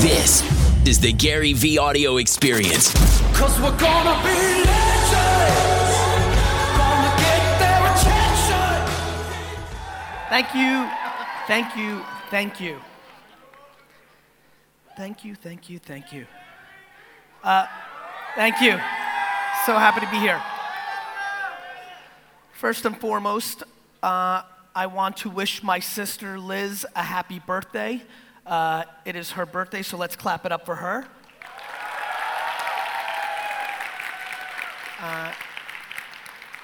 This is the GaryVee audio experience. Cause we're gonna be legends. Gonna. Thank you, thank you, thank you. Thank you, thank you, thank you. Uh, thank you. So happy to be here. First and foremost, uh, I want to wish my sister Liz a happy birthday. Uh, it is her birthday, so let's clap it up for her. Uh,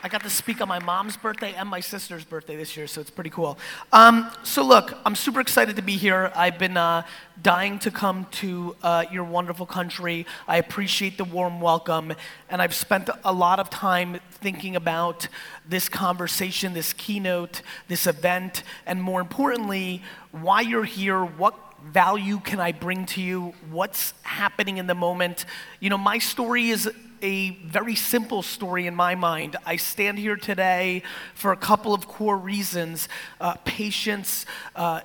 I got to speak on my mom's birthday and my sister's birthday this year, so it's pretty cool. Um, so, look, I'm super excited to be here. I've been uh, dying to come to uh, your wonderful country. I appreciate the warm welcome, and I've spent a lot of time thinking about this conversation, this keynote, this event, and more importantly, why you're here, what value can I bring to you, what's happening in the moment. You know, my story is a very simple story in my mind. I stand here today for a couple of core reasons uh, patience uh,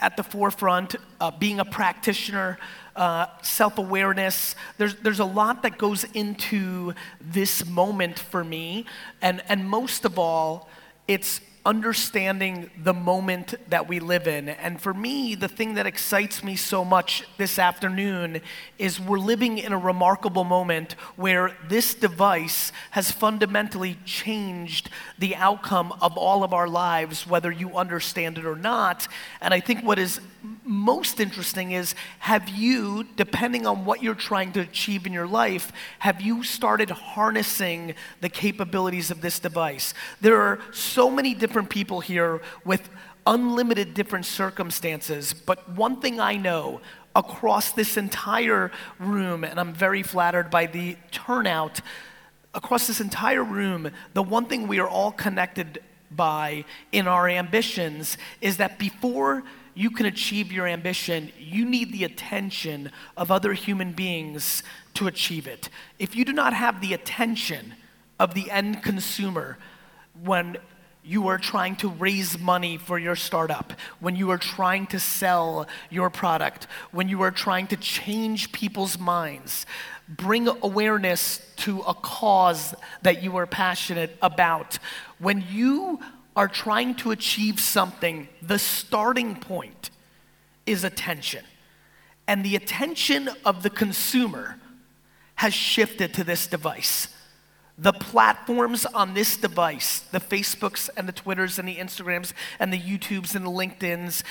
at the forefront, uh, being a practitioner. Uh, self awareness. There's, there's a lot that goes into this moment for me. And, and most of all, it's understanding the moment that we live in. And for me, the thing that excites me so much this afternoon is we're living in a remarkable moment where this device has fundamentally changed the outcome of all of our lives, whether you understand it or not. And I think what is most interesting is have you, depending on what you're trying to achieve in your life, have you started harnessing the capabilities of this device? There are so many different people here with unlimited different circumstances, but one thing I know across this entire room, and I'm very flattered by the turnout, across this entire room, the one thing we are all connected by in our ambitions is that before you can achieve your ambition, you need the attention of other human beings to achieve it. If you do not have the attention of the end consumer when you are trying to raise money for your startup, when you are trying to sell your product, when you are trying to change people's minds, bring awareness to a cause that you are passionate about, when you are trying to achieve something, the starting point is attention. And the attention of the consumer has shifted to this device. The platforms on this device, the Facebooks and the Twitters and the Instagrams and the YouTubes and the LinkedIns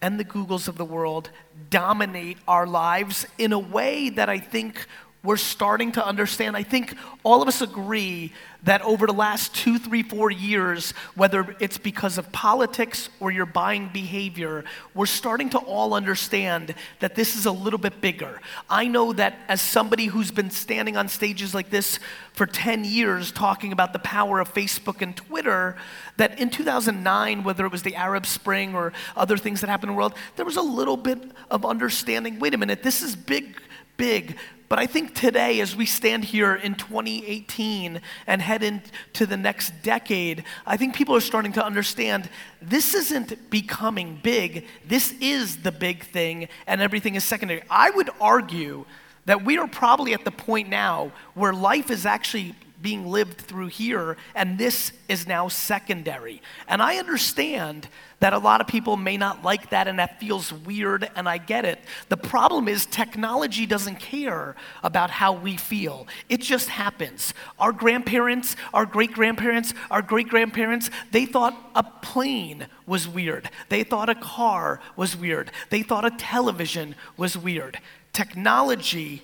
and the Googles of the world dominate our lives in a way that I think we're starting to understand. I think all of us agree that over the last two, three, four years, whether it's because of politics or your buying behavior, we're starting to all understand that this is a little bit bigger. I know that as somebody who's been standing on stages like this for 10 years talking about the power of Facebook and Twitter, that in 2009, whether it was the Arab Spring or other things that happened in the world, there was a little bit of understanding wait a minute, this is big, big but I think today, as we stand here in 2018 and head into the next decade, I think people are starting to understand this isn't becoming big. This is the big thing, and everything is secondary. I would argue that we are probably at the point now where life is actually being lived through here, and this is now secondary. And I understand that a lot of people may not like that, and that feels weird, and I get it. The problem is, technology doesn't care about how we feel, it just happens. Our grandparents, our great grandparents, our great grandparents, they thought a plane was weird, they thought a car was weird, they thought a television was weird. Technology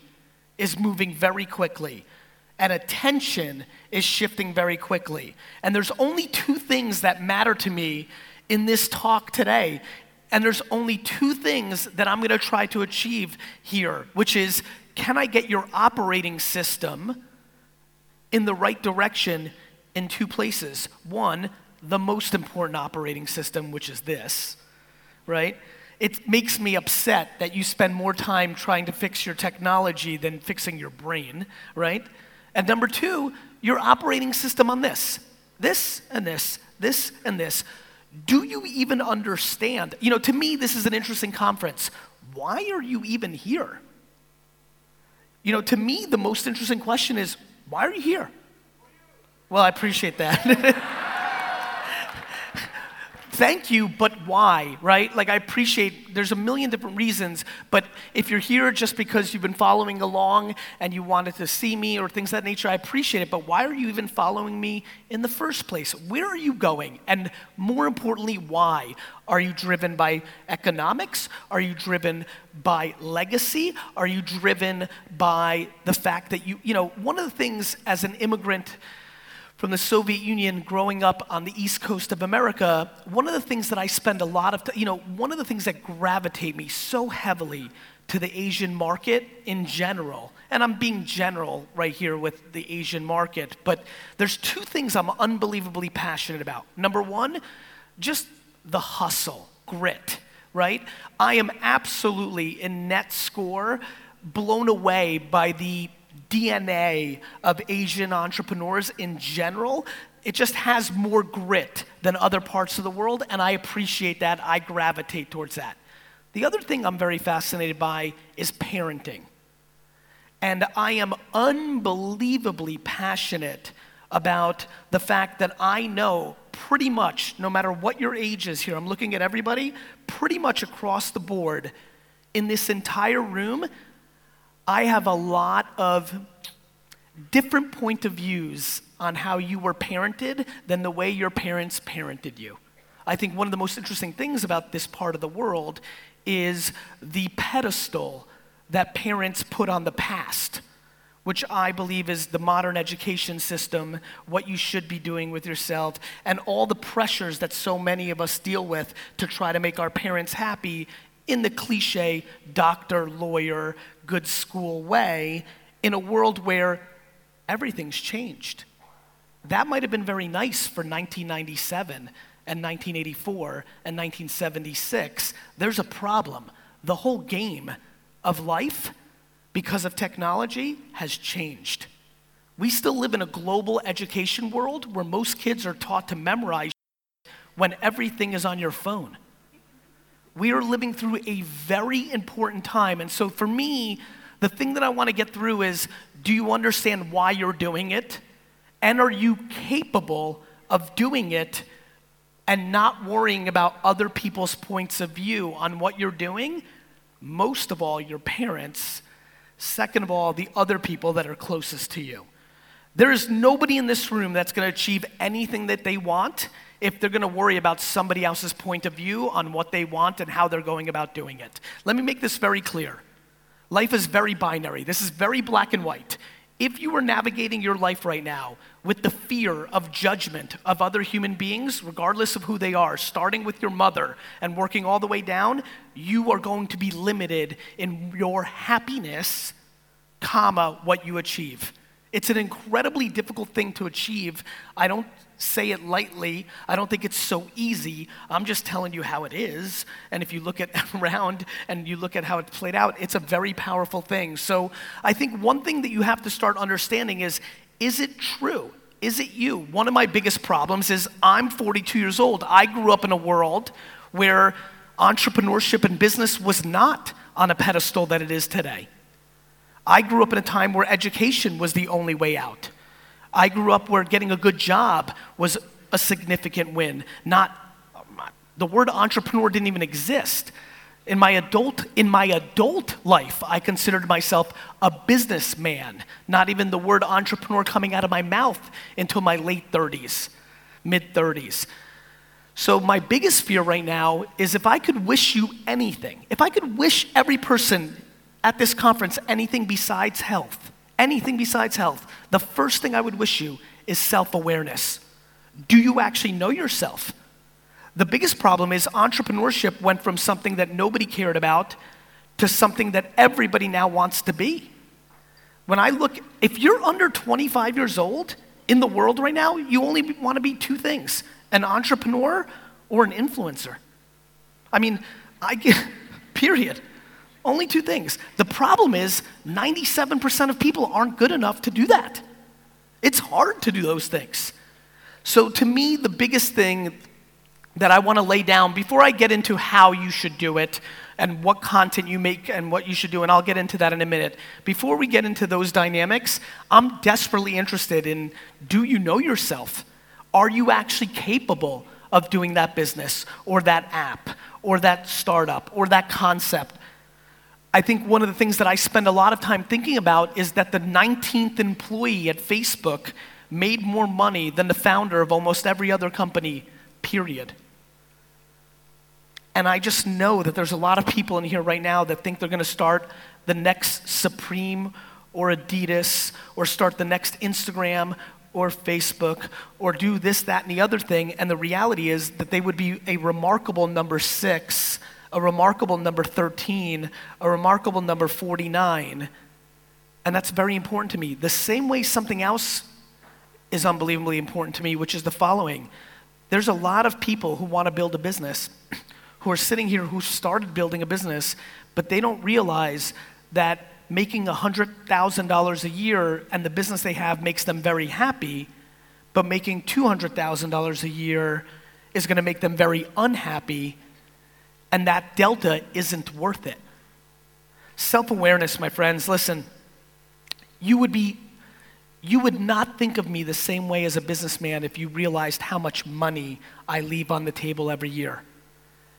is moving very quickly and attention is shifting very quickly. And there's only two things that matter to me in this talk today. And there's only two things that I'm to try to achieve here, which is can I get your operating system in the right direction in two places? One, the most important operating system, which is this, right? It makes me upset that you spend more time trying to fix your technology than fixing your brain, right? And number two, your operating system on this, this and this, this and this. Do you even understand? You know, to me, this is an interesting conference. why are you even here? You know, to me, the most interesting question is, why are you here? Well, I appreciate that. Thank you, but why, right? Like, I appreciate there's a million different reasons, but if you're here just because you've been following along and you wanted to see me or things of that nature, I appreciate it, but why are you even following me in the first place? Where are you going? And more importantly, why? Are you driven by economics? Are you driven by legacy? Are you driven by the fact that you, you know, one of the things as an immigrant, from the Soviet Union growing up on the east coast of America, one of the things that I spend a lot of, t- you know, one of the things that gravitate me so heavily to the Asian market in general, and I'm being general right here with the Asian market, but there's two things I'm unbelievably passionate about. Number one, just the hustle, grit, right? I am absolutely in net score blown away by the DNA of Asian entrepreneurs in general. It just has more grit than other parts of the world, and I appreciate that. I gravitate towards that. The other thing I'm very fascinated by is parenting. And I am unbelievably passionate about the fact that I know pretty much, no matter what your age is here, I'm looking at everybody, pretty much across the board in this entire room, I have a lot of different point of views on how you were parented than the way your parents parented you. I think one of the most interesting things about this part of the world is the pedestal that parents put on the past, which I believe is the modern education system, what you should be doing with yourself, and all the pressures that so many of us deal with to try to make our parents happy in the cliche doctor, lawyer, good school way in a world where everything's changed. That might have been very nice for 1997 and 1984 and 1976. There's a problem. The whole game of life, because of technology, has changed. We still live in a global education world where most kids are taught to memorize when everything is on your phone. We are living through a very important time. And so for me, the thing that I want to get through is do you understand why you're doing it? And are you capable of doing it and not worrying about other people's points of view on what you're doing? Most of all, your parents. Second of all, the other people that are closest to you. There is nobody in this room that's going to achieve anything that they want if they're going to worry about somebody else's point of view on what they want and how they're going about doing it. Let me make this very clear. Life is very binary. This is very black and white. If you are navigating your life right now with the fear of judgment of other human beings, regardless of who they are, starting with your mother and working all the way down, you are going to be limited in your happiness, comma, what you achieve. It's an incredibly difficult thing to achieve. I don't say it lightly. I don't think it's so easy. I'm just telling you how it is. And if you look at around and you look at how it played out, it's a very powerful thing. So I think one thing that you have to start understanding is is it true? Is it you? One of my biggest problems is I'm 42 years old. I grew up in a world where entrepreneurship and business was not on a pedestal that it is today. I grew up in a time where education was the only way out. I grew up where getting a good job was a significant win, not the word entrepreneur didn't even exist. In my adult in my adult life, I considered myself a businessman, not even the word entrepreneur coming out of my mouth until my late 30s, mid 30s. So my biggest fear right now is if I could wish you anything, if I could wish every person at this conference anything besides health, anything besides health, the first thing I would wish you is self awareness. Do you actually know yourself? The biggest problem is entrepreneurship went from something that nobody cared about to something that everybody now wants to be. When I look, if you're under 25 years old in the world right now, you only want to be two things an entrepreneur or an influencer. I mean, I get, period. Only two things. The problem is 97% of people aren't good enough to do that. It's hard to do those things. So, to me, the biggest thing that I want to lay down before I get into how you should do it and what content you make and what you should do, and I'll get into that in a minute. Before we get into those dynamics, I'm desperately interested in do you know yourself? Are you actually capable of doing that business or that app or that startup or that concept? I think one of the things that I spend a lot of time thinking about is that the 19th employee at Facebook made more money than the founder of almost every other company, period. And I just know that there's a lot of people in here right now that think they're gonna start the next Supreme or Adidas or start the next Instagram or Facebook or do this, that, and the other thing. And the reality is that they would be a remarkable number six, a remarkable number 13, a remarkable number 49. And that's very important to me. The same way something else is unbelievably important to me, which is the following there's a lot of people who want to build a business who are sitting here who started building a business, but they don't realize that making $100,000 a year and the business they have makes them very happy, but making $200,000 a year is going to make them very unhappy, and that delta isn't worth it. Self awareness, my friends, listen, you would be. You would not think of me the same way as a businessman if you realized how much money I leave on the table every year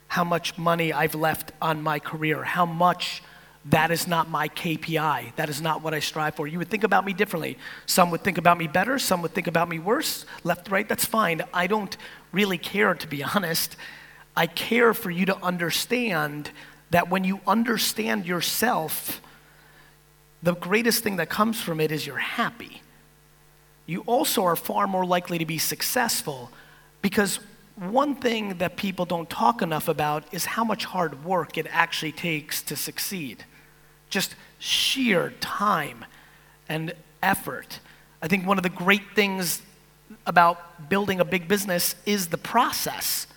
how much money I've left on my career, how much that is not my KPI. That is not what I strive for. You would think about me differently. Some would think about me better, some would think about me worse, left, right, that's fine. I don't really care, to be honest. I care for you to understand that when you understand yourself, the greatest thing that comes from it is you're happy. You also are far more likely to be successful because one thing that people don't talk enough about is how much hard work it actually takes to succeed. Just sheer time and effort. I think one of the great things about building a big business is the process.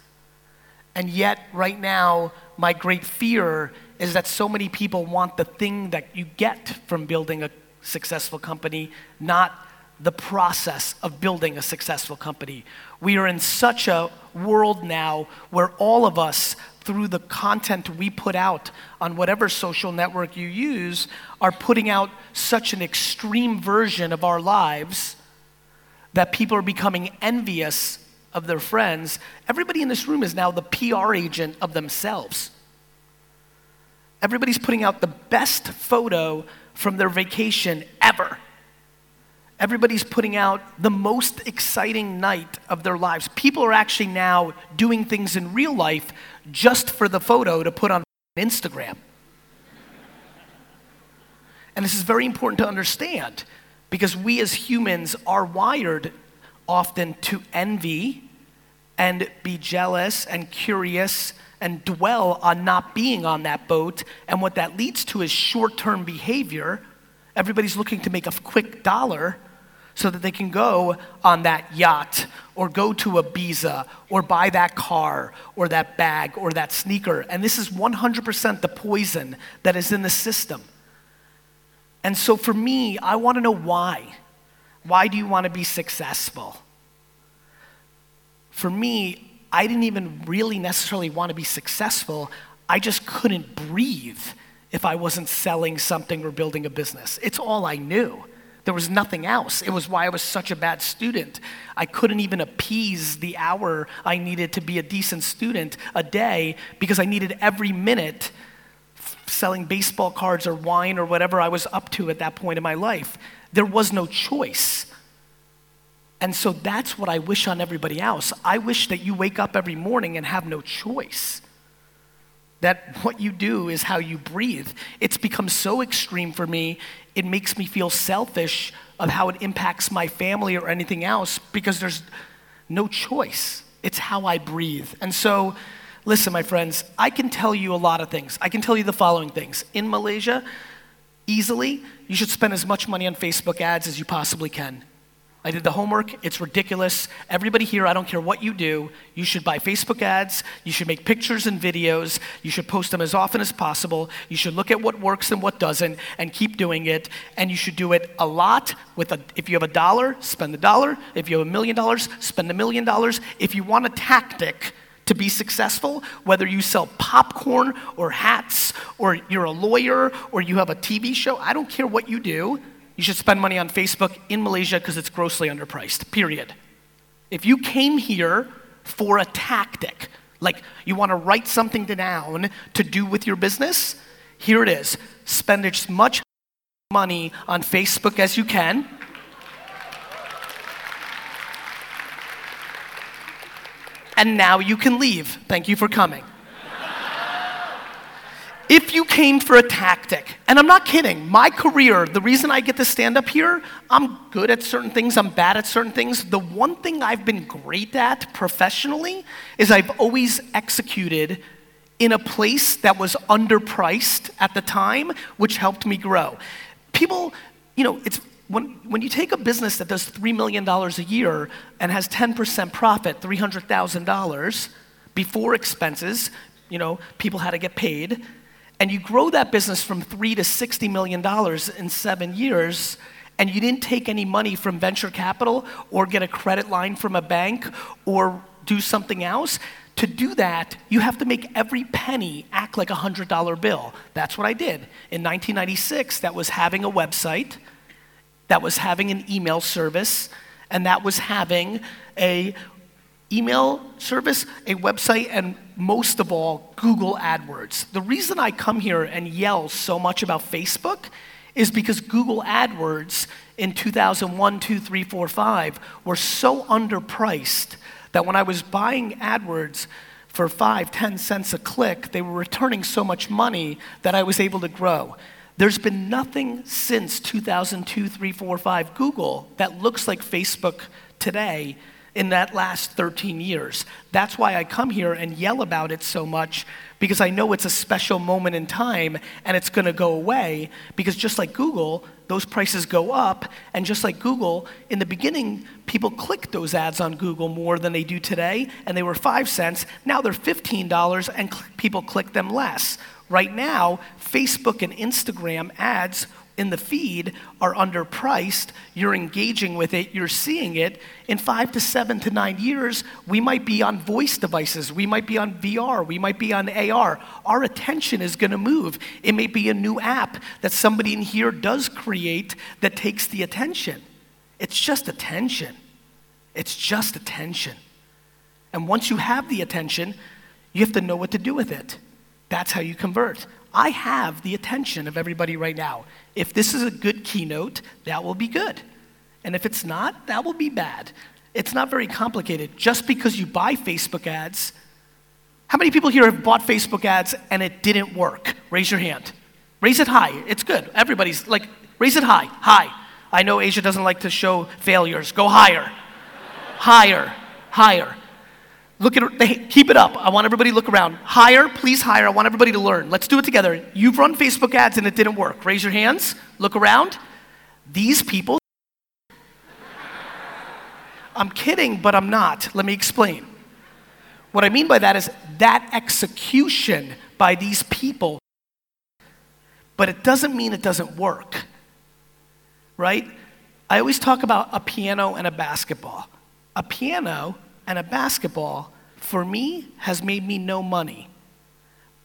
And yet, right now, my great fear is that so many people want the thing that you get from building a successful company, not the process of building a successful company. We are in such a world now where all of us, through the content we put out on whatever social network you use, are putting out such an extreme version of our lives that people are becoming envious of their friends. Everybody in this room is now the PR agent of themselves. Everybody's putting out the best photo from their vacation ever. Everybody's putting out the most exciting night of their lives. People are actually now doing things in real life just for the photo to put on Instagram. And this is very important to understand because we as humans are wired often to envy and be jealous and curious and dwell on not being on that boat. And what that leads to is short term behavior. Everybody's looking to make a quick dollar so that they can go on that yacht or go to Ibiza or buy that car or that bag or that sneaker. And this is 100% the poison that is in the system. And so for me, I want to know why. Why do you want to be successful? For me, I didn't even really necessarily want to be successful. I just couldn't breathe if I wasn't selling something or building a business. It's all I knew. There was nothing else. It was why I was such a bad student. I couldn't even appease the hour I needed to be a decent student a day because I needed every minute selling baseball cards or wine or whatever I was up to at that point in my life. There was no choice. And so that's what I wish on everybody else. I wish that you wake up every morning and have no choice. That what you do is how you breathe. It's become so extreme for me, it makes me feel selfish of how it impacts my family or anything else because there's no choice. It's how I breathe. And so, listen, my friends, I can tell you a lot of things. I can tell you the following things. In Malaysia, easily, you should spend as much money on Facebook ads as you possibly can. I did the homework. It's ridiculous. Everybody here, I don't care what you do, you should buy Facebook ads. You should make pictures and videos. You should post them as often as possible. You should look at what works and what doesn't and keep doing it. And you should do it a lot with a, if you have a dollar, spend the dollar. If you have a million dollars, spend a million dollars. If you want a tactic to be successful, whether you sell popcorn or hats, or you're a lawyer, or you have a TV show, I don't care what you do, you should spend money on Facebook in Malaysia because it's grossly underpriced, period. If you came here for a tactic, like you want to write something down to do with your business, here it is. Spend as much money on Facebook as you can. And now you can leave. Thank you for coming. If you came for a tactic, and I'm not kidding, my career, the reason I get to stand up here, I'm good at certain things, I'm bad at certain things. The one thing I've been great at professionally is I've always executed in a place that was underpriced at the time, which helped me grow. People, you know, it's when, when you take a business that does $3 million a year and has 10% profit, $300,000 before expenses, you know, people had to get paid, and you grow that business from three to $60 million in seven years, and you didn't take any money from venture capital or get a credit line from a bank or do something else, to do that, you have to make every penny act like a $100 bill. That's what I did. In 1996, that was having a website, that was having an email service, and that was having a email service, a website, and most of all, Google AdWords. The reason I come here and yell so much about Facebook is because Google AdWords in 2001, 2, 3, 4, 5 were so underpriced that when I was buying AdWords for 5, 10 cents a click, they were returning so much money that I was able to grow. There's been nothing since 2002, 3, 4, 5 Google that looks like Facebook today in that last 13 years. That's why I come here and yell about it so much because I know it's a special moment in time and it's going to go away because just like Google, those prices go up and just like Google, in the beginning people clicked those ads on Google more than they do today and they were 5 cents, now they're $15 and cl- people click them less. Right now, Facebook and Instagram ads in the feed are underpriced, you're engaging with it, you're seeing it. In five to seven to nine years, we might be on voice devices, we might be on VR, we might be on AR. Our attention is gonna move. It may be a new app that somebody in here does create that takes the attention. It's just attention. It's just attention. And once you have the attention, you have to know what to do with it. That's how you convert. I have the attention of everybody right now. If this is a good keynote, that will be good. And if it's not, that will be bad. It's not very complicated. Just because you buy Facebook ads, how many people here have bought Facebook ads and it didn't work? Raise your hand. Raise it high. It's good. Everybody's like, raise it high. High. I know Asia doesn't like to show failures. Go higher. higher. Higher. Look at it, keep it up. I want everybody to look around. Higher, please higher. I want everybody to learn. Let's do it together. You've run Facebook ads and it didn't work. Raise your hands. Look around. These people. I'm kidding, but I'm not. Let me explain. What I mean by that is that execution by these people, but it doesn't mean it doesn't work. Right? I always talk about a piano and a basketball. A piano and a basketball, for me, has made me no money.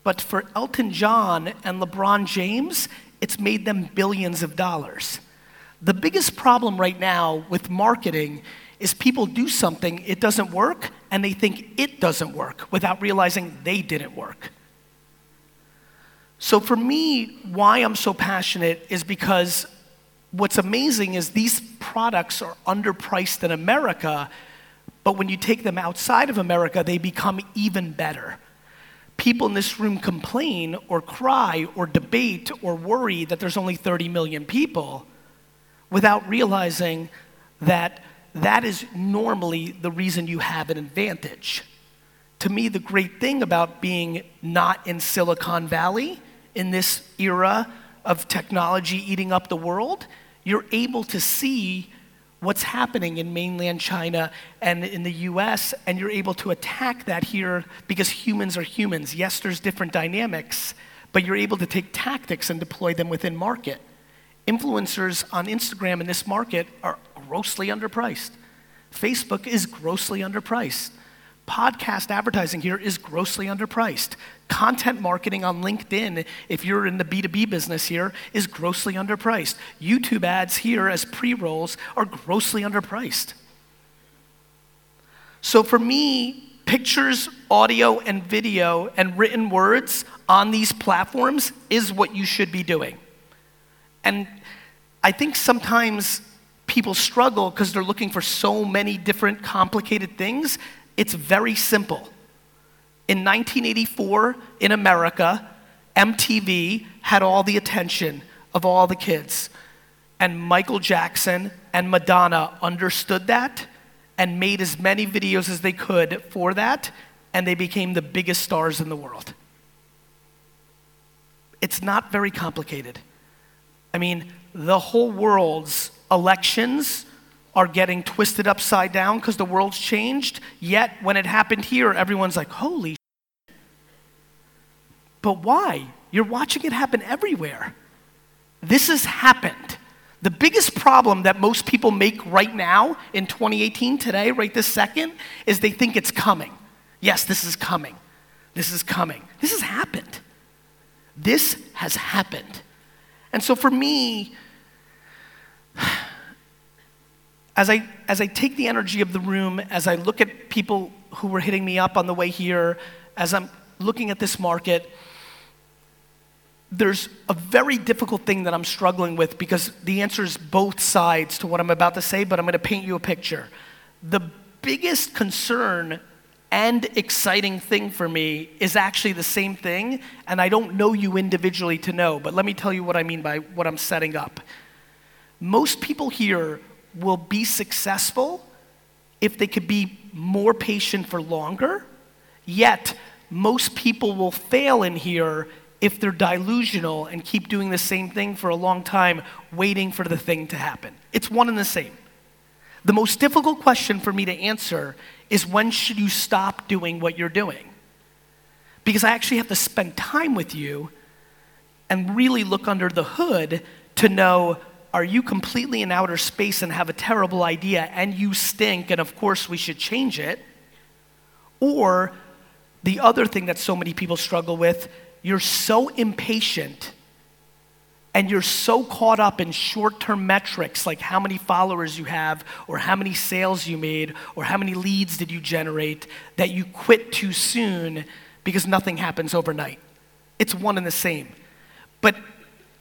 But for Elton John and LeBron James, it's made them billions of dollars. The biggest problem right now with marketing is people do something, it doesn't work, and they think it doesn't work without realizing they didn't work. So, for me, why I'm so passionate is because what's amazing is these products are underpriced in America but when you take them outside of America, they become even better. People in this room complain or cry or debate or worry that there's only 30 million people without realizing that that is normally the reason you have an advantage. To me, the great thing about being not in Silicon Valley in this era of technology eating up the world, you're able to see what's happening in mainland China and in the US, and you're able to attack that here because humans are humans. Yes, there's different dynamics, but you're able to take tactics and deploy them within market. Influencers on Instagram in this market are grossly underpriced. Facebook is grossly underpriced. Podcast advertising here is grossly underpriced. Content marketing on LinkedIn, if you're in the B2B business here, is grossly underpriced. YouTube ads here as pre rolls are grossly underpriced. So for me, pictures, audio, and video, and written words on these platforms is what you should be doing. And I think sometimes people struggle because they're looking for so many different complicated things. It's very simple. In 1984, in America, MTV had all the attention of all the kids. And Michael Jackson and Madonna understood that and made as many videos as they could for that, and they became the biggest stars in the world. It's not very complicated. I mean, the whole world's elections are getting twisted upside down because the world's changed. Yet, when it happened here, everyone's like, holy shit. But why? You're watching it happen everywhere. This has happened. The biggest problem that most people make right now in 2018, today, right this second, is they think it's coming. Yes, this is coming. This is coming. This has happened. This has happened. And so for me, as I, as I take the energy of the room, as I look at people who were hitting me up on the way here, as I'm looking at this market, there's a very difficult thing that I'm struggling with because the answer is both sides to what I'm about to say, but I'm going to paint you a picture. The biggest concern and exciting thing for me is actually the same thing, and I don't know you individually to know, but let me tell you what I mean by what I'm setting up. Most people here will be successful if they could be more patient for longer, yet, most people will fail in here if they're delusional and keep doing the same thing for a long time, waiting for the thing to happen. It's one and the same. The most difficult question for me to answer is when should you stop doing what you're doing? Because I actually have to spend time with you and really look under the hood to know are you completely in outer space and have a terrible idea and you stink and of course we should change it? Or the other thing that so many people struggle with, you're so impatient and you're so caught up in short term metrics like how many followers you have, or how many sales you made, or how many leads did you generate that you quit too soon because nothing happens overnight. It's one and the same. But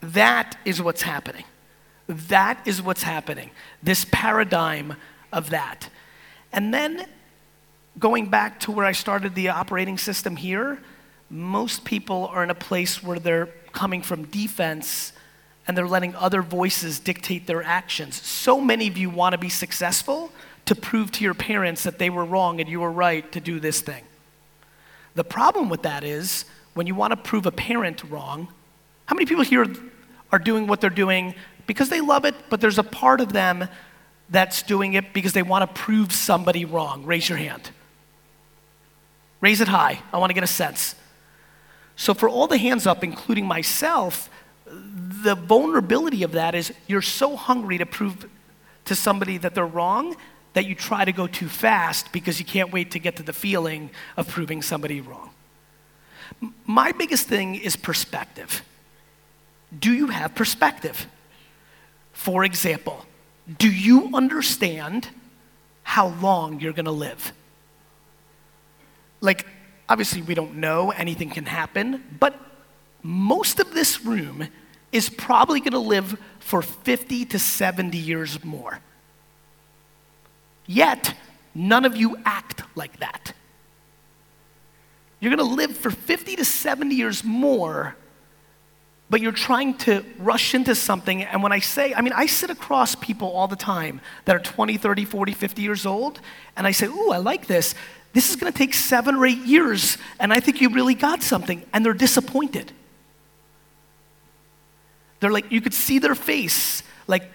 that is what's happening. That is what's happening. This paradigm of that. And then going back to where I started the operating system here, most people are in a place where they're coming from defense and they're letting other voices dictate their actions. So many of you want to be successful to prove to your parents that they were wrong and you were right to do this thing. The problem with that is when you want to prove a parent wrong, how many people here are doing what they're doing because they love it, but there's a part of them that's doing it because they want to prove somebody wrong? Raise your hand. Raise it high. I want to get a sense. So, for all the hands up, including myself, the vulnerability of that is you're so hungry to prove to somebody that they're wrong that you try to go too fast because you can't wait to get to the feeling of proving somebody wrong. My biggest thing is perspective. Do you have perspective? For example, do you understand how long you're gonna live? Like, obviously, we don't know, anything can happen, but most of this room is probably to live for 50 to 70 years more. Yet, none of you act like that. You're to live for 50 to 70 years more, but you're trying to rush into something. And when I say, I mean, I sit across people all the time that are 20, 30, 40, 50 years old, and I say, Ooh, I like this. This is to take seven or eight years, and I think you really got something. And they're disappointed. They're like, you could see their face. Like,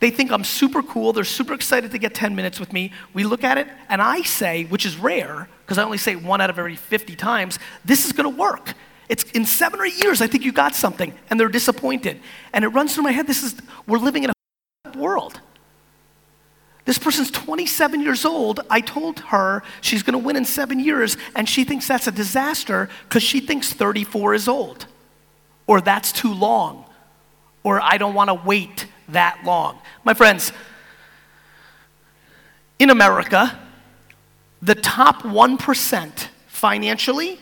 they think I'm super cool. They're super excited to get 10 minutes with me. We look at it, and I say, which is rare, because I only say one out of every 50 times, this is to work. It's in seven or eight years, I think you got something, and they're disappointed. And it runs through my head, this is, we're living in a world. This person's 27 years old. I told her she's gonna win in seven years, and she thinks that's a disaster because she thinks 34 is old, or that's too long, or I don't wanna wait that long. My friends, in America, the top 1% financially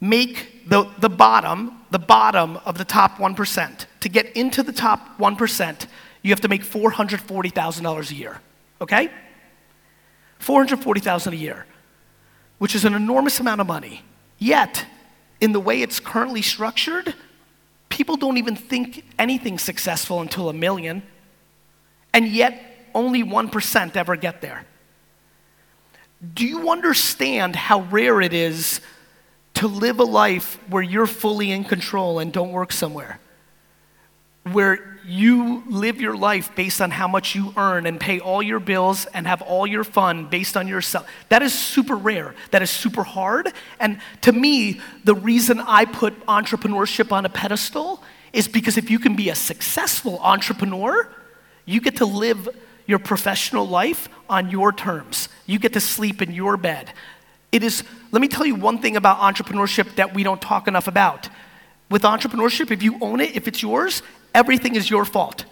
make the, the bottom, the bottom of the top 1%. To get into the top 1%, you have to make $440,000 a year, okay? 440,000 a year, which is an enormous amount of money. Yet, in the way it's currently structured, people don't even think anything successful until a million. And yet, only 1% ever get there. Do you understand how rare it is to live a life where you're fully in control and don't work somewhere? Where you live your life based on how much you earn and pay all your bills and have all your fun based on yourself. That is super rare. That is super hard. And to me, the reason I put entrepreneurship on a pedestal is because if you can be a successful entrepreneur, you get to live your professional life on your terms. You get to sleep in your bed. It is, let me tell you one thing about entrepreneurship that we don't talk enough about. With entrepreneurship, if you own it, if it's yours, everything is your fault.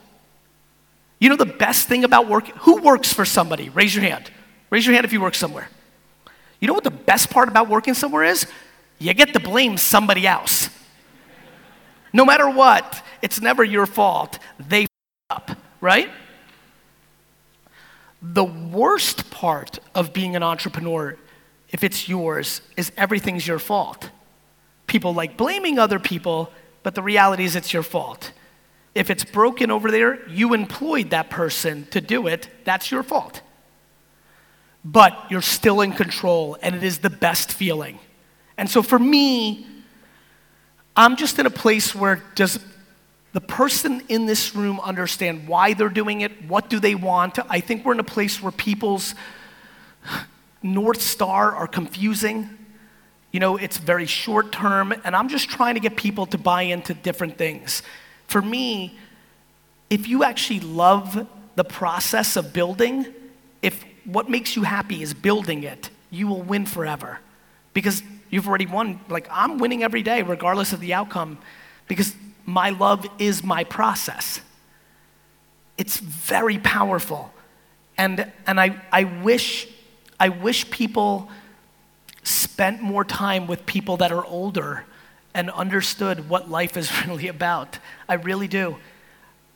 You know the best thing about work? Who works for somebody? Raise your hand. Raise your hand if you work somewhere. You know what the best part about working somewhere is? You get to blame somebody else. No matter what, it's never your fault. They up, right? The worst part of being an entrepreneur, if it's yours, is everything's your fault. People like blaming other people, but the reality is it's your fault. If it's broken over there, you employed that person to do it, that's your fault. But you're still in control, and it is the best feeling. And so for me, I'm just in a place where does the person in this room understand why they're doing it? What do they want? I think we're in a place where people's North Star are confusing. You know, it's very short term, and I'm just trying to get people to buy into different things. For me, if you actually love the process of building, if what makes you happy is building it, you will win forever. Because you've already won. Like, I'm winning every day, regardless of the outcome, because my love is my process. It's very powerful. And, and I, I, wish, I wish people spent more time with people that are older and understood what life is really about. I really do.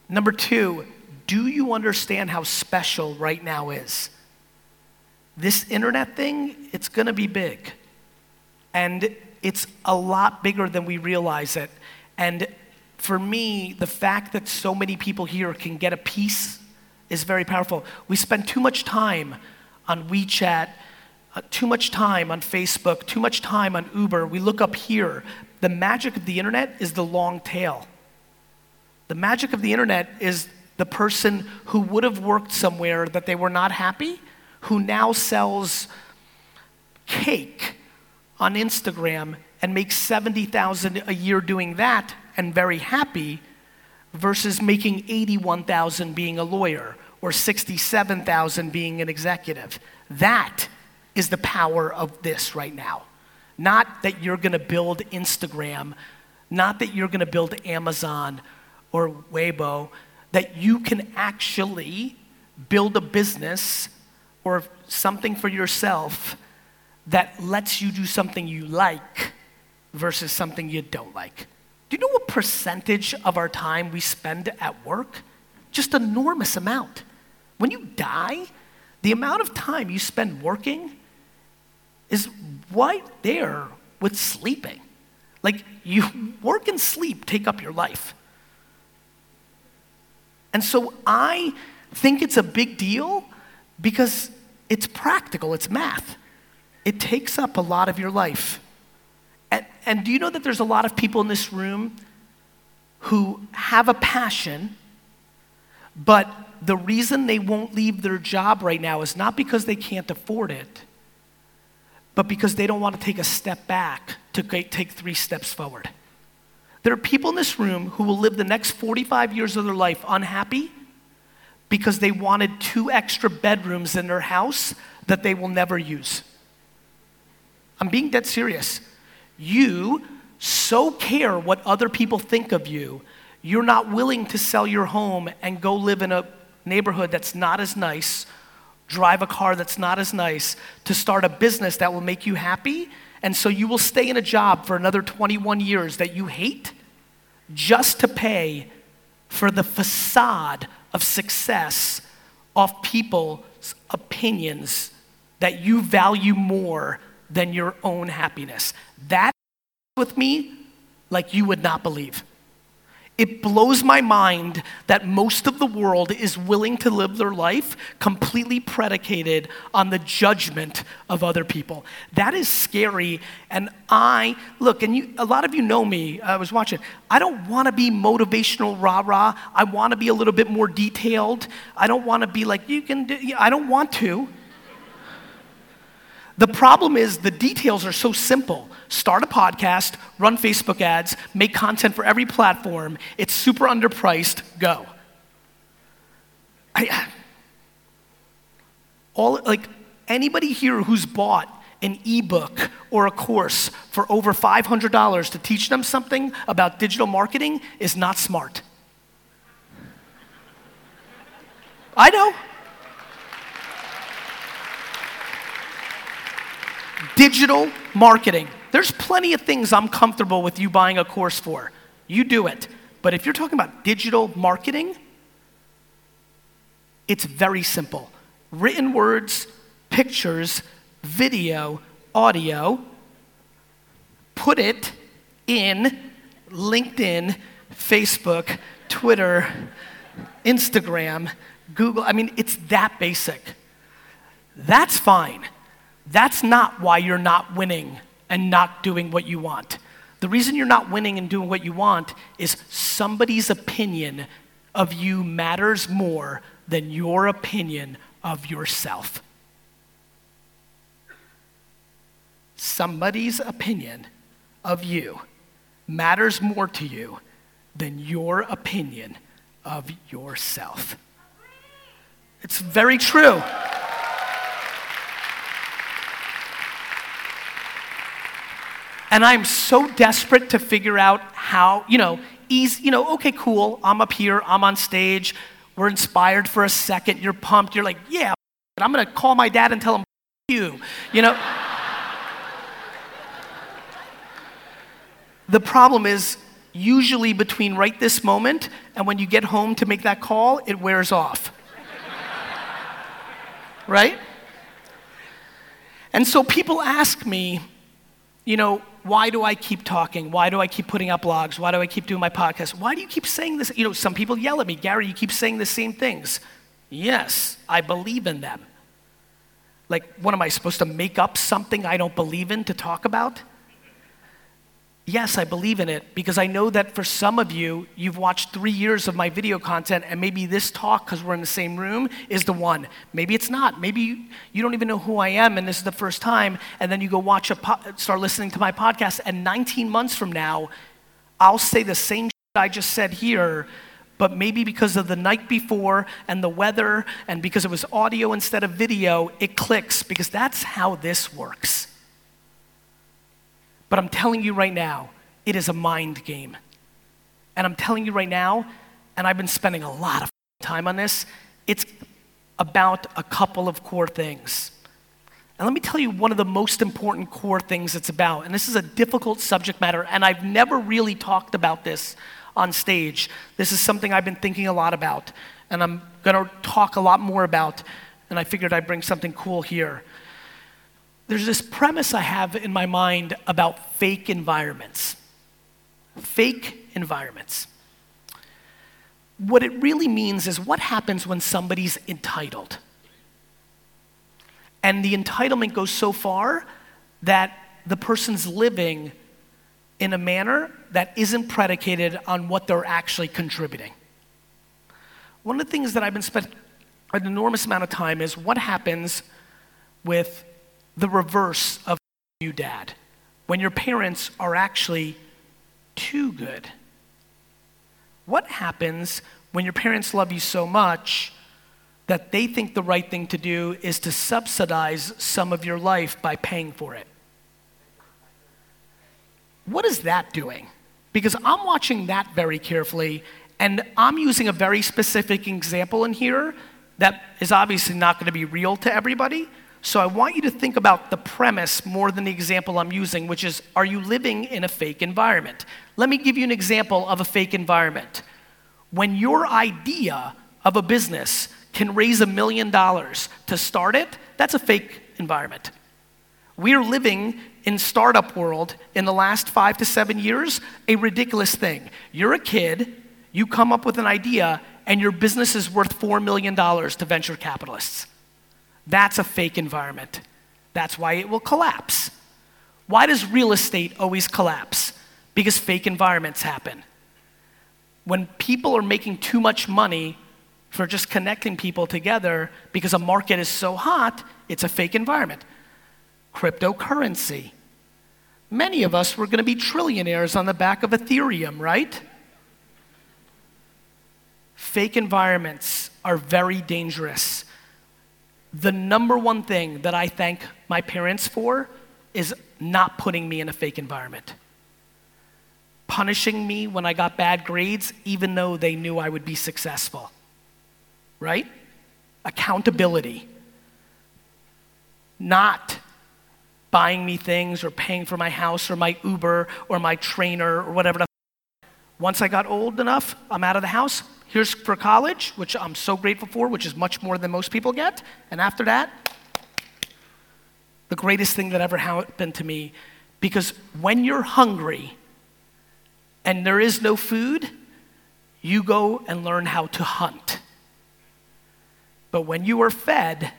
Number two, do you understand how special right now is? This internet thing, it's gonna be big. And it's a lot bigger than we realize it. And for me, the fact that so many people here can get a piece is very powerful. We spend too much time on WeChat, uh, too much time on Facebook, too much time on Uber. We look up here. The magic of the internet is the long tail. The magic of the internet is the person who would have worked somewhere that they were not happy, who now sells cake on Instagram and makes 70,000 a year doing that and very happy versus making 81,000 being a lawyer or 67,000 being an executive. That is the power of this right now. Not that you're going to build Instagram, not that you're going to build Amazon or Weibo, that you can actually build a business or something for yourself that lets you do something you like versus something you don't like. Do you know what percentage of our time we spend at work? Just enormous amount. When you die, the amount of time you spend working is right there with sleeping. Like you work and sleep take up your life. And so I think it's a big deal because it's practical, it's math. It takes up a lot of your life. And, and do you know that there's a lot of people in this room who have a passion, but the reason they won't leave their job right now is not because they can't afford it, but because they don't want to take a step back to take three steps forward. There are people in this room who will live the next 45 years of their life unhappy because they wanted two extra bedrooms in their house that they will never use. I'm being dead serious. You so care what other people think of you, you're not willing to sell your home and go live in a neighborhood that's not as nice, drive a car that's not as nice, to start a business that will make you happy. And so you will stay in a job for another 21 years that you hate just to pay for the facade of success of people's opinions that you value more than your own happiness. That with me like you would not believe. It blows my mind that most of the world is willing to live their life completely predicated on the judgment of other people. That is scary. And I, look, and you, a lot of you know me, I was watching, I don't want to be motivational rah rah. I want to be a little bit more detailed. I don't want to be like, you can do, I don't want to. The problem is the details are so simple. Start a podcast, run Facebook ads, make content for every platform. It's super underpriced. Go. I, all like anybody here who's bought an ebook or a course for over $500 to teach them something about digital marketing is not smart. I know. Digital marketing. There's plenty of things I'm comfortable with you buying a course for. You do it. But if you're talking about digital marketing, it's very simple written words, pictures, video, audio. Put it in LinkedIn, Facebook, Twitter, Instagram, Google. I mean, it's that basic. That's fine. That's not why you're not winning and not doing what you want. The reason you're not winning and doing what you want is somebody's opinion of you matters more than your opinion of yourself. Somebody's opinion of you matters more to you than your opinion of yourself. It's very true. And I'm so desperate to figure out how, you know, easy, you know, okay, cool, I'm up here, I'm on stage, we're inspired for a second, you're pumped, you're like, yeah, I'm gonna call my dad and tell him you, you know. the problem is, usually between right this moment and when you get home to make that call, it wears off. right? And so people ask me, you know, why do I keep talking? Why do I keep putting out blogs? Why do I keep doing my podcast? Why do you keep saying this? You know, some people yell at me, Gary, you keep saying the same things. Yes, I believe in them. Like, what am I supposed to make up something I don't believe in to talk about? Yes, I believe in it because I know that for some of you, you've watched three years of my video content, and maybe this talk, because we're in the same room, is the one. Maybe it's not. Maybe you, you don't even know who I am, and this is the first time, and then you go watch a po- start listening to my podcast, and 19 months from now, I'll say the same I just said here, but maybe because of the night before and the weather, and because it was audio instead of video, it clicks because that's how this works. But I'm telling you right now, it is a mind game. And I'm telling you right now, and I've been spending a lot of time on this, it's about a couple of core things. And let me tell you one of the most important core things it's about. And this is a difficult subject matter, and I've never really talked about this on stage. This is something I've been thinking a lot about, and I'm going to talk a lot more about. And I figured I'd bring something cool here there's this premise I have in my mind about fake environments. Fake environments. What it really means is what happens when somebody's entitled. And the entitlement goes so far that the person's living in a manner that isn't predicated on what they're actually contributing. One of the things that I've been spending an enormous amount of time is what happens with the reverse of you, dad, when your parents are actually too good? What happens when your parents love you so much, that they think the right thing to do is to subsidize some of your life by paying for it. What is that doing? Because I'm watching that very carefully, and I'm using a very specific example in here that is obviously not going to be real to everybody. So I want you to think about the premise more than the example I'm using, which is are you living in a fake environment? Let me give you an example of a fake environment. When your idea of a business can raise a million dollars to start it, that's a fake environment. We're living in startup world in the last five to seven years a ridiculous thing. You're a kid, you come up with an idea, and your business is worth $4 million to venture capitalists. That's a fake environment. That's why it will collapse. Why does real estate always collapse? Because fake environments happen. When people are making too much money for just connecting people together because a market is so hot, it's a fake environment. Cryptocurrency. Many of us were going to be trillionaires on the back of Ethereum, right? Fake environments are very dangerous. The number one thing that I thank my parents for is not putting me in a fake environment. Punishing me when I got bad grades, even though they knew I would be successful. Right? Accountability. Not buying me things or paying for my house or my Uber or my trainer or whatever. Once I got old enough, I'm out of the house. Here's for college, which I'm so grateful for, which is much more than most people get. And after that, the greatest thing that ever happened to me. Because when you're hungry and there is no food, you go and learn how to hunt. But when you are fed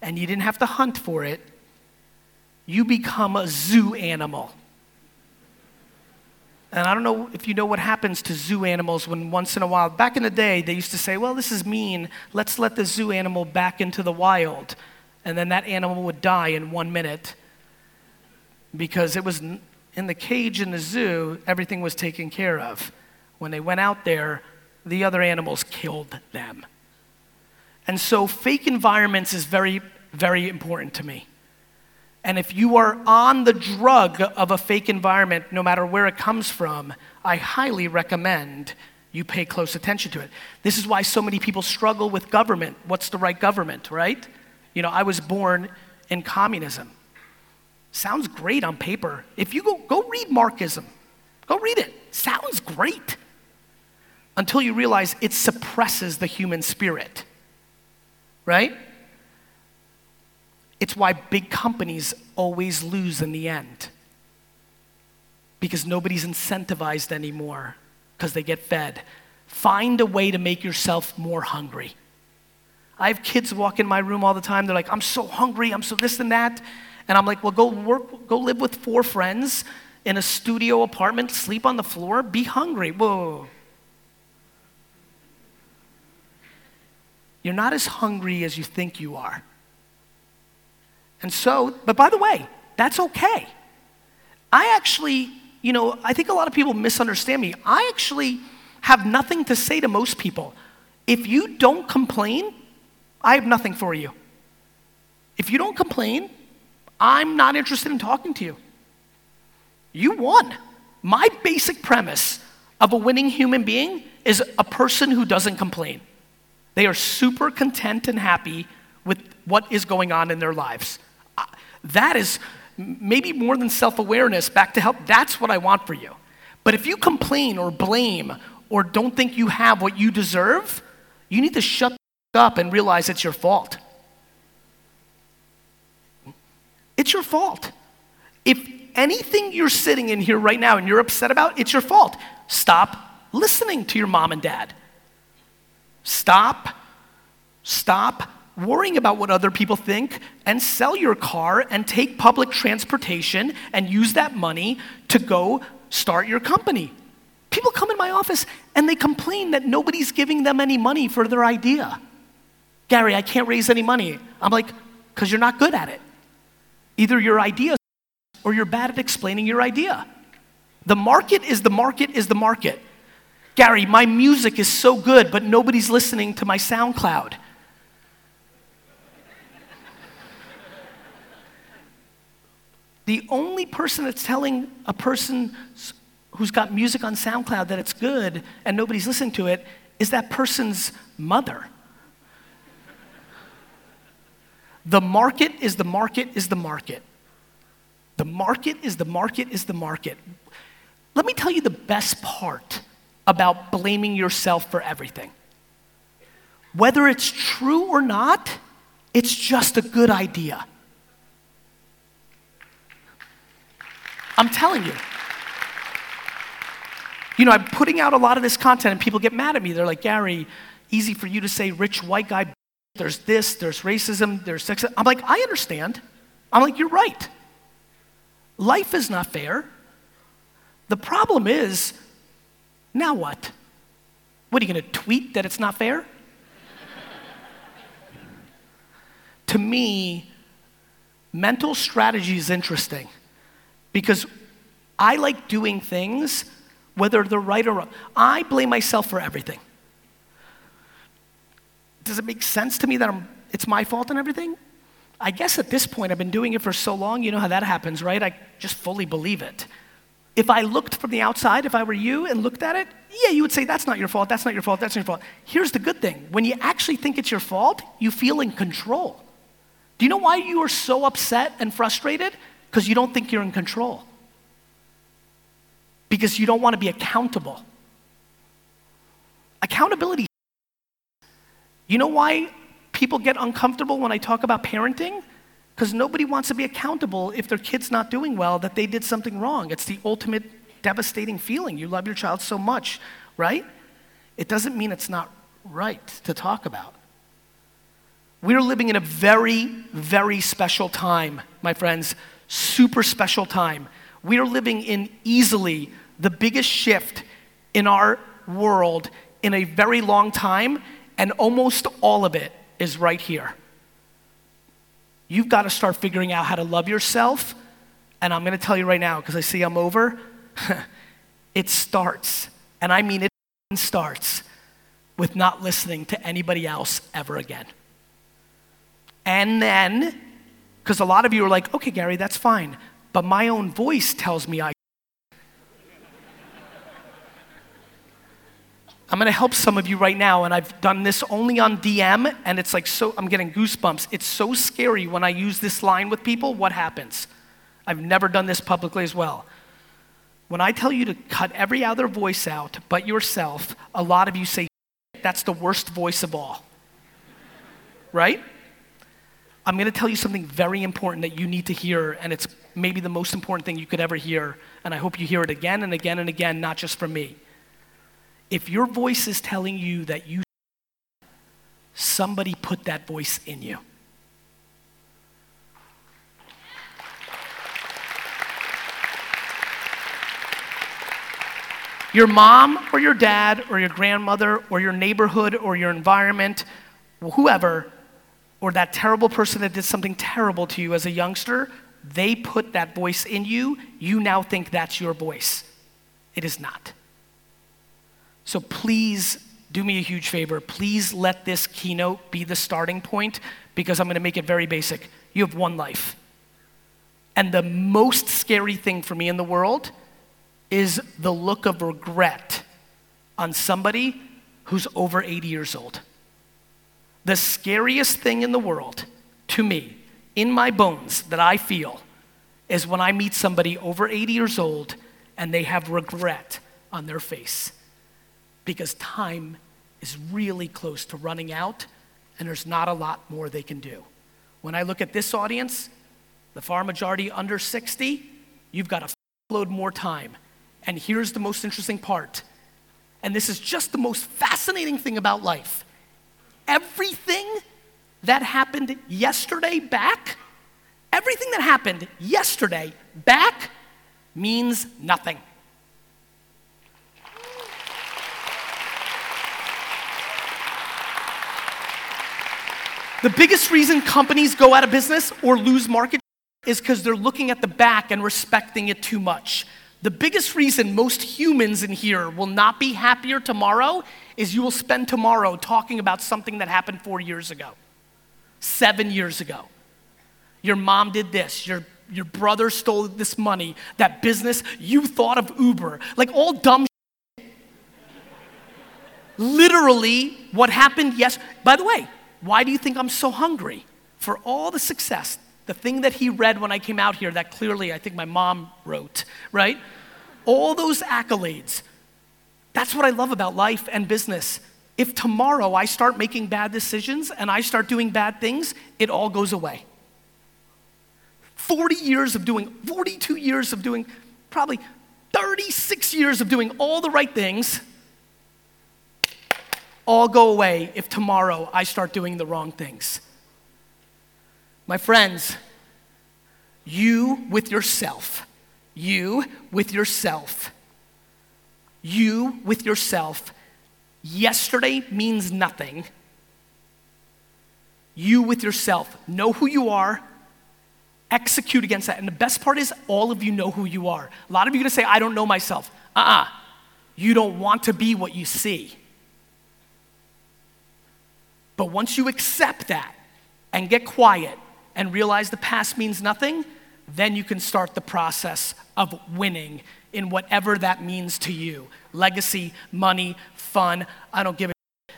and you didn't have to hunt for it, you become a zoo animal. And I don't know if you know what happens to zoo animals when once in a while, back in the day, they used to say, well, this is mean. Let's let the zoo animal back into the wild. And then that animal would die in one minute because it was in the cage in the zoo, everything was taken care of. When they went out there, the other animals killed them. And so, fake environments is very, very important to me. And if you are on the drug of a fake environment, no matter where it comes from, I highly recommend you pay close attention to it. This is why so many people struggle with government. What's the right government, right? You know, I was born in communism. Sounds great on paper. If you go, go read Marxism, go read it. Sounds great. Until you realize it suppresses the human spirit, right? It's why big companies always lose in the end. Because nobody's incentivized anymore because they get fed. Find a way to make yourself more hungry. I have kids walk in my room all the time. They're like, I'm so hungry, I'm so this and that. And I'm like, well, go work, go live with four friends in a studio apartment, sleep on the floor, be hungry. Whoa. You're not as hungry as you think you are. And so, but by the way, that's okay. I actually, you know, I think a lot of people misunderstand me. I actually have nothing to say to most people. If you don't complain, I have nothing for you. If you don't complain, I'm not interested in talking to you. You won. My basic premise of a winning human being is a person who doesn't complain. They are super content and happy with what is going on in their lives. That is maybe more than self awareness, back to help. That's what I want for you. But if you complain or blame or don't think you have what you deserve, you need to shut up and realize it's your fault. It's your fault. If anything you're sitting in here right now and you're upset about, it's your fault. Stop listening to your mom and dad. Stop, stop worrying about what other people think and sell your car and take public transportation and use that money to go start your company. People come in my office and they complain that nobody's giving them any money for their idea. Gary, I can't raise any money. I'm like, because you're not good at it. Either your idea or you're bad at explaining your idea. The market is the market is the market. Gary, my music is so good, but nobody's listening to my SoundCloud. The only person that's telling a person who's got music on SoundCloud that it's good and nobody's listening to it is that person's mother. The market is the market is the market. The market is the market is the market. Let me tell you the best part about blaming yourself for everything. Whether it's true or not, it's just a good idea. I'm telling you. You know, I'm putting out a lot of this content and people get mad at me. They're like, Gary, easy for you to say rich white guy, there's this, there's racism, there's sexism. I'm like, I understand. I'm like, you're right. Life is not fair. The problem is, now what? What are you going to tweet that it's not fair? to me, mental strategy is interesting because I like doing things whether they're right or wrong. I blame myself for everything. Does it make sense to me that I'm, it's my fault and everything? I guess at this point, I've been doing it for so long, you know how that happens, right? I just fully believe it. If I looked from the outside, if I were you and looked at it, yeah, you would say, that's not your fault, that's not your fault, that's not your fault. Here's the good thing when you actually think it's your fault, you feel in control. Do you know why you are so upset and frustrated? Because you don't think you're in control. Because you don't want to be accountable. Accountability. You know why people get uncomfortable when I talk about parenting? Because nobody wants to be accountable if their kid's not doing well, that they did something wrong. It's the ultimate devastating feeling. You love your child so much, right? It doesn't mean it's not right to talk about. We're living in a very, very special time, my friends. Super special time. We are living in easily the biggest shift in our world in a very long time, and almost all of it is right here. You've got to start figuring out how to love yourself. And I'm going to tell you right now, because I see I'm over, it starts, and I mean it starts, with not listening to anybody else ever again. And then, because a lot of you are like, okay, Gary, that's fine, but my own voice tells me I. I'm gonna help some of you right now, and I've done this only on DM, and it's like so, I'm getting goosebumps. It's so scary when I use this line with people, what happens? I've never done this publicly as well. When I tell you to cut every other voice out but yourself, a lot of you say, that's the worst voice of all. Right? I'm going to tell you something very important that you need to hear, and it's maybe the most important thing you could ever hear. And I hope you hear it again and again and again, not just from me. If your voice is telling you that you, somebody put that voice in you. Your mom or your dad or your grandmother or your neighborhood or your environment, whoever, or that terrible person that did something terrible to you as a youngster, they put that voice in you. You now think that's your voice. It is not. So please do me a huge favor. Please let this keynote be the starting point because I'm going to make it very basic. You have one life. And the most scary thing for me in the world is the look of regret on somebody who's over 80 years old. The scariest thing in the world to me, in my bones, that I feel is when I meet somebody over 80 years old and they have regret on their face because time is really close to running out and there's not a lot more they can do. When I look at this audience, the far majority under 60, you've got a load more time. And here's the most interesting part. And this is just the most fascinating thing about life. Everything that happened yesterday back, everything that happened yesterday back means nothing. The biggest reason companies go out of business or lose market is because they're looking at the back and respecting it too much. The biggest reason most humans in here will not be happier tomorrow is you will spend tomorrow talking about something that happened four years ago, seven years ago. Your mom did this, your, your brother stole this money, that business, you thought of Uber, like all dumb shit. Literally, what happened, yes. By the way, why do you think I'm so hungry? For all the success, the thing that he read when I came out here that clearly I think my mom wrote, right? All those accolades. That's what I love about life and business. If tomorrow I start making bad decisions and I start doing bad things, it all goes away. 40 years of doing, 42 years of doing, probably 36 years of doing all the right things, all go away if tomorrow I start doing the wrong things. My friends, you with yourself, you with yourself, you with yourself, yesterday means nothing. You with yourself, know who you are, execute against that. And the best part is, all of you know who you are. A lot of you are gonna say, I don't know myself. Uh uh You don't want to be what you see. But once you accept that and get quiet and realize the past means nothing, then you can start the process of winning in whatever that means to you legacy, money, fun. I don't give a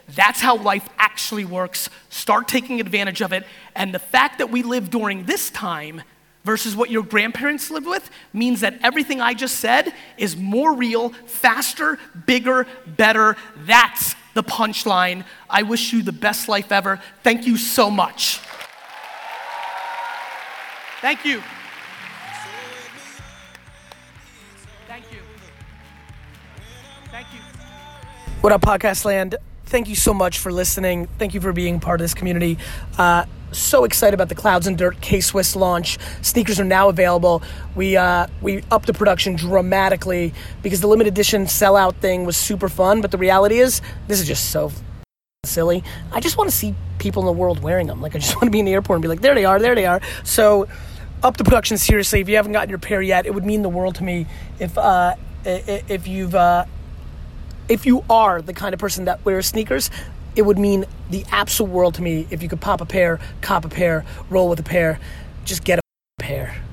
that's how life actually works. Start taking advantage of it. And the fact that we live during this time versus what your grandparents lived with means that everything I just said is more real, faster, bigger, better. That's the punchline. I wish you the best life ever. Thank you so much. Thank you. What up, podcast land? Thank you so much for listening. Thank you for being part of this community. Uh, so excited about the Clouds and Dirt K Swiss launch. Sneakers are now available. We uh, we upped the production dramatically because the limited edition sellout thing was super fun. But the reality is, this is just so silly. I just want to see people in the world wearing them. Like I just want to be in the airport and be like, there they are, there they are. So up the production seriously. If you haven't gotten your pair yet, it would mean the world to me if uh, if you've uh, if you are the kind of person that wears sneakers. It would mean the absolute world to me if you could pop a pair, cop a pair, roll with a pair, just get a pair.